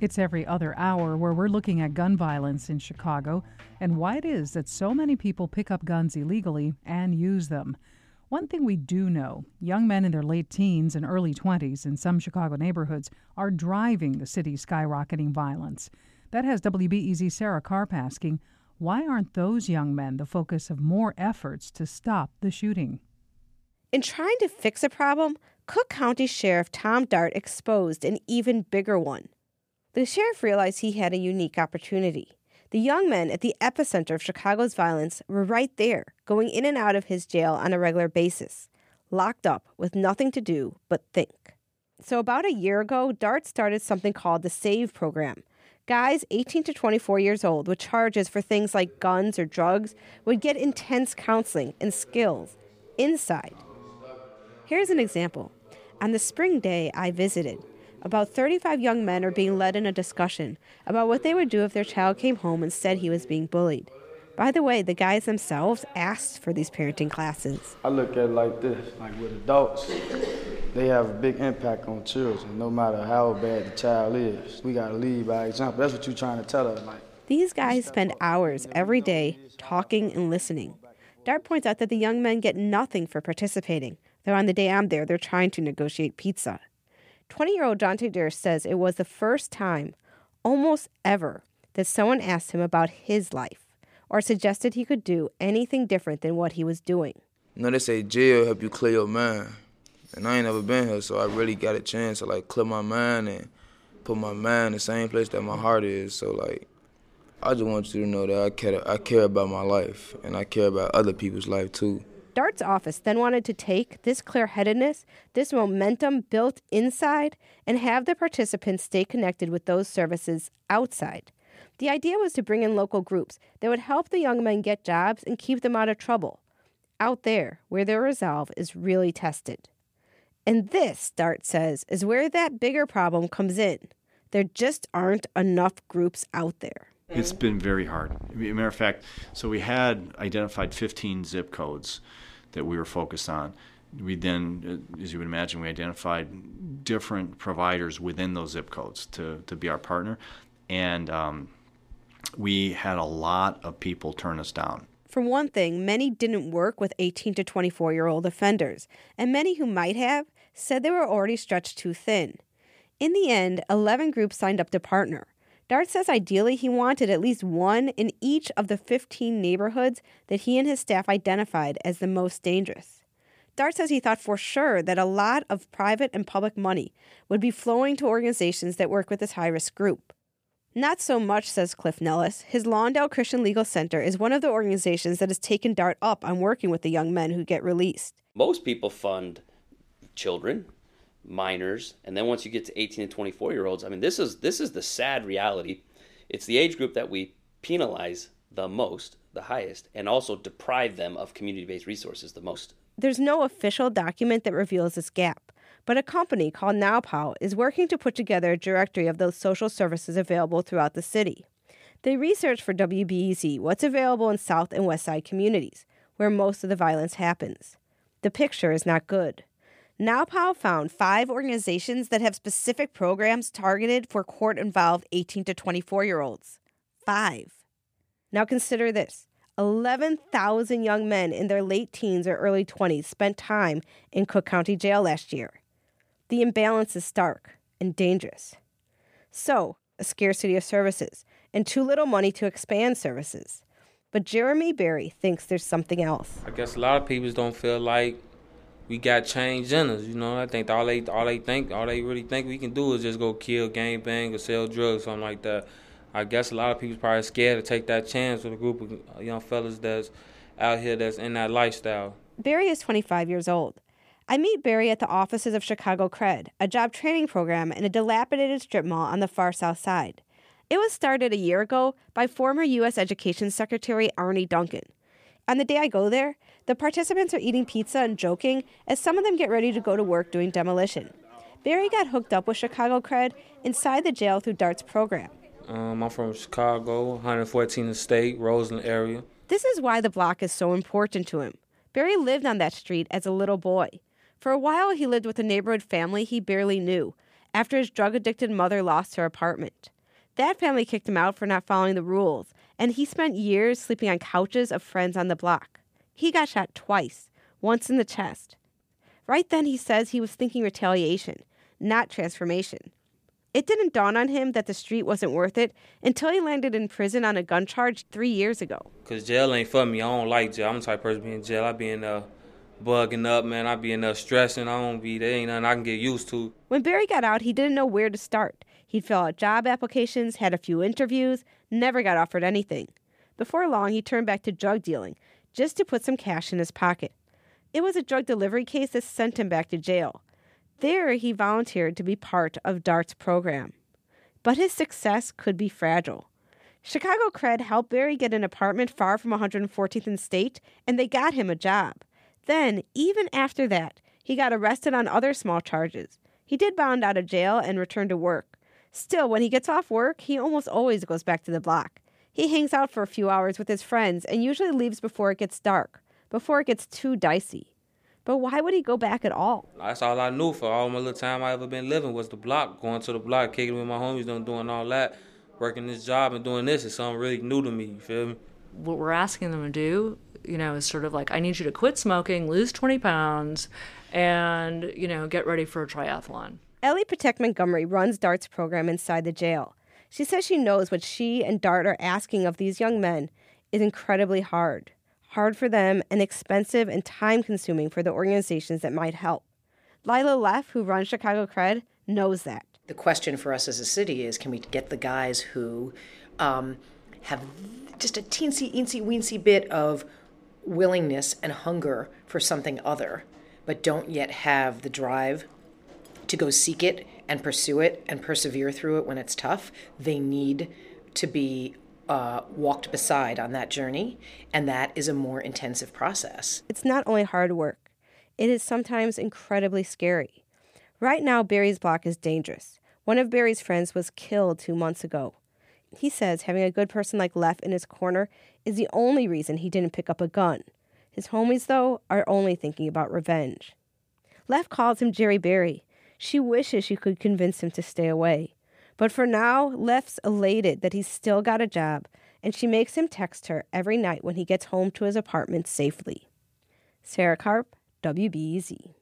It's every other hour where we're looking at gun violence in Chicago and why it is that so many people pick up guns illegally and use them. One thing we do know young men in their late teens and early 20s in some Chicago neighborhoods are driving the city's skyrocketing violence. That has WBEZ Sarah Karp asking, why aren't those young men the focus of more efforts to stop the shooting? In trying to fix a problem, Cook County Sheriff Tom Dart exposed an even bigger one. The sheriff realized he had a unique opportunity. The young men at the epicenter of Chicago's violence were right there, going in and out of his jail on a regular basis, locked up with nothing to do but think. So, about a year ago, Dart started something called the SAVE program. Guys 18 to 24 years old with charges for things like guns or drugs would get intense counseling and skills inside. Here's an example. On the spring day I visited, about 35 young men are being led in a discussion about what they would do if their child came home and said he was being bullied. By the way, the guys themselves asked for these parenting classes. I look at it like this like with adults, they have a big impact on children, no matter how bad the child is. We got to lead by example. That's what you're trying to tell us. Like, These guys spend hours every day talking and listening. Dart points out that the young men get nothing for participating, though on the day I'm there, they're trying to negotiate pizza. 20 year old Dante Durst says it was the first time, almost ever, that someone asked him about his life or suggested he could do anything different than what he was doing. You know, they say jail help you clear your mind. And I ain't never been here, so I really got a chance to like clear my mind and put my mind in the same place that my heart is. So like, I just want you to know that I care, I care about my life and I care about other people's life too. Dart's office then wanted to take this clear headedness, this momentum built inside, and have the participants stay connected with those services outside. The idea was to bring in local groups that would help the young men get jobs and keep them out of trouble, out there where their resolve is really tested. And this, Dart says, is where that bigger problem comes in. There just aren't enough groups out there. It's been very hard. As a matter of fact, so we had identified 15 zip codes that we were focused on. We then, uh, as you would imagine, we identified different providers within those zip codes to, to be our partner. And um, we had a lot of people turn us down. For one thing, many didn't work with 18 to 24 year old offenders, and many who might have said they were already stretched too thin. In the end, 11 groups signed up to partner. Dart says ideally he wanted at least one in each of the 15 neighborhoods that he and his staff identified as the most dangerous. Dart says he thought for sure that a lot of private and public money would be flowing to organizations that work with this high risk group. Not so much, says Cliff Nellis. His Lawndale Christian Legal Center is one of the organizations that has taken Dart up on working with the young men who get released. Most people fund children, minors, and then once you get to 18 and 24 year olds, I mean, this is this is the sad reality. It's the age group that we penalize the most, the highest, and also deprive them of community-based resources the most. There's no official document that reveals this gap, but a company called NowPow is working to put together a directory of those social services available throughout the city. They research for WBEZ what's available in South and West Side communities, where most of the violence happens. The picture is not good. NowPow found five organizations that have specific programs targeted for court involved 18 to 24 year olds. Five. Now consider this 11,000 young men in their late teens or early 20s spent time in Cook County Jail last year. The imbalance is stark and dangerous. So, a scarcity of services and too little money to expand services. But Jeremy Barry thinks there's something else. I guess a lot of people don't feel like we got change in us. You know, I think all they all they think, all they really think we can do is just go kill, gang bang, or sell drugs, something like that. I guess a lot of people's probably scared to take that chance with a group of young fellas that's out here that's in that lifestyle. Barry is 25 years old. I meet Barry at the offices of Chicago Cred, a job training program in a dilapidated strip mall on the far south side. It was started a year ago by former U.S. Education Secretary Arne Duncan. On the day I go there, the participants are eating pizza and joking as some of them get ready to go to work doing demolition. Barry got hooked up with Chicago Cred inside the jail through Dart's program. Um, I'm from Chicago, 114th State, Roseland area. This is why the block is so important to him. Barry lived on that street as a little boy. For a while, he lived with a neighborhood family he barely knew, after his drug addicted mother lost her apartment. That family kicked him out for not following the rules, and he spent years sleeping on couches of friends on the block. He got shot twice, once in the chest. Right then, he says he was thinking retaliation, not transformation. It didn't dawn on him that the street wasn't worth it until he landed in prison on a gun charge three years ago. Cause jail ain't for me. I don't like jail. I'm the type of person being in jail. I be in there bugging up, man. I be in there stressing. I don't be there. Ain't nothing I can get used to. When Barry got out, he didn't know where to start. He'd fill out job applications, had a few interviews, never got offered anything. Before long, he turned back to drug dealing just to put some cash in his pocket. It was a drug delivery case that sent him back to jail. There, he volunteered to be part of Dart's program. But his success could be fragile. Chicago Cred helped Barry get an apartment far from 114th and State, and they got him a job. Then, even after that, he got arrested on other small charges. He did bond out of jail and returned to work. Still, when he gets off work, he almost always goes back to the block. He hangs out for a few hours with his friends and usually leaves before it gets dark, before it gets too dicey. But why would he go back at all? That's all I knew for all my little time I ever been living was the block, going to the block, kicking with my homies, doing, doing all that, working this job and doing this is something really new to me. You feel me? What we're asking them to do, you know, is sort of like, I need you to quit smoking, lose 20 pounds, and, you know, get ready for a triathlon. Ellie Petacque Montgomery runs Dart's program inside the jail. She says she knows what she and Dart are asking of these young men is incredibly hard. Hard for them and expensive and time consuming for the organizations that might help. Lila Leff, who runs Chicago Cred, knows that. The question for us as a city is can we get the guys who um, have just a teensy, eensy, weensy bit of willingness and hunger for something other, but don't yet have the drive to go seek it and pursue it and persevere through it when it's tough. They need to be uh, walked beside on that journey, and that is a more intensive process. It's not only hard work, it is sometimes incredibly scary. Right now, Barry's block is dangerous. One of Barry's friends was killed two months ago. He says having a good person like Leff in his corner is the only reason he didn't pick up a gun. His homies, though, are only thinking about revenge. Leff calls him Jerry Barry, she wishes she could convince him to stay away. But for now, Leff's elated that he's still got a job, and she makes him text her every night when he gets home to his apartment safely. Sarah Karp, WBEZ.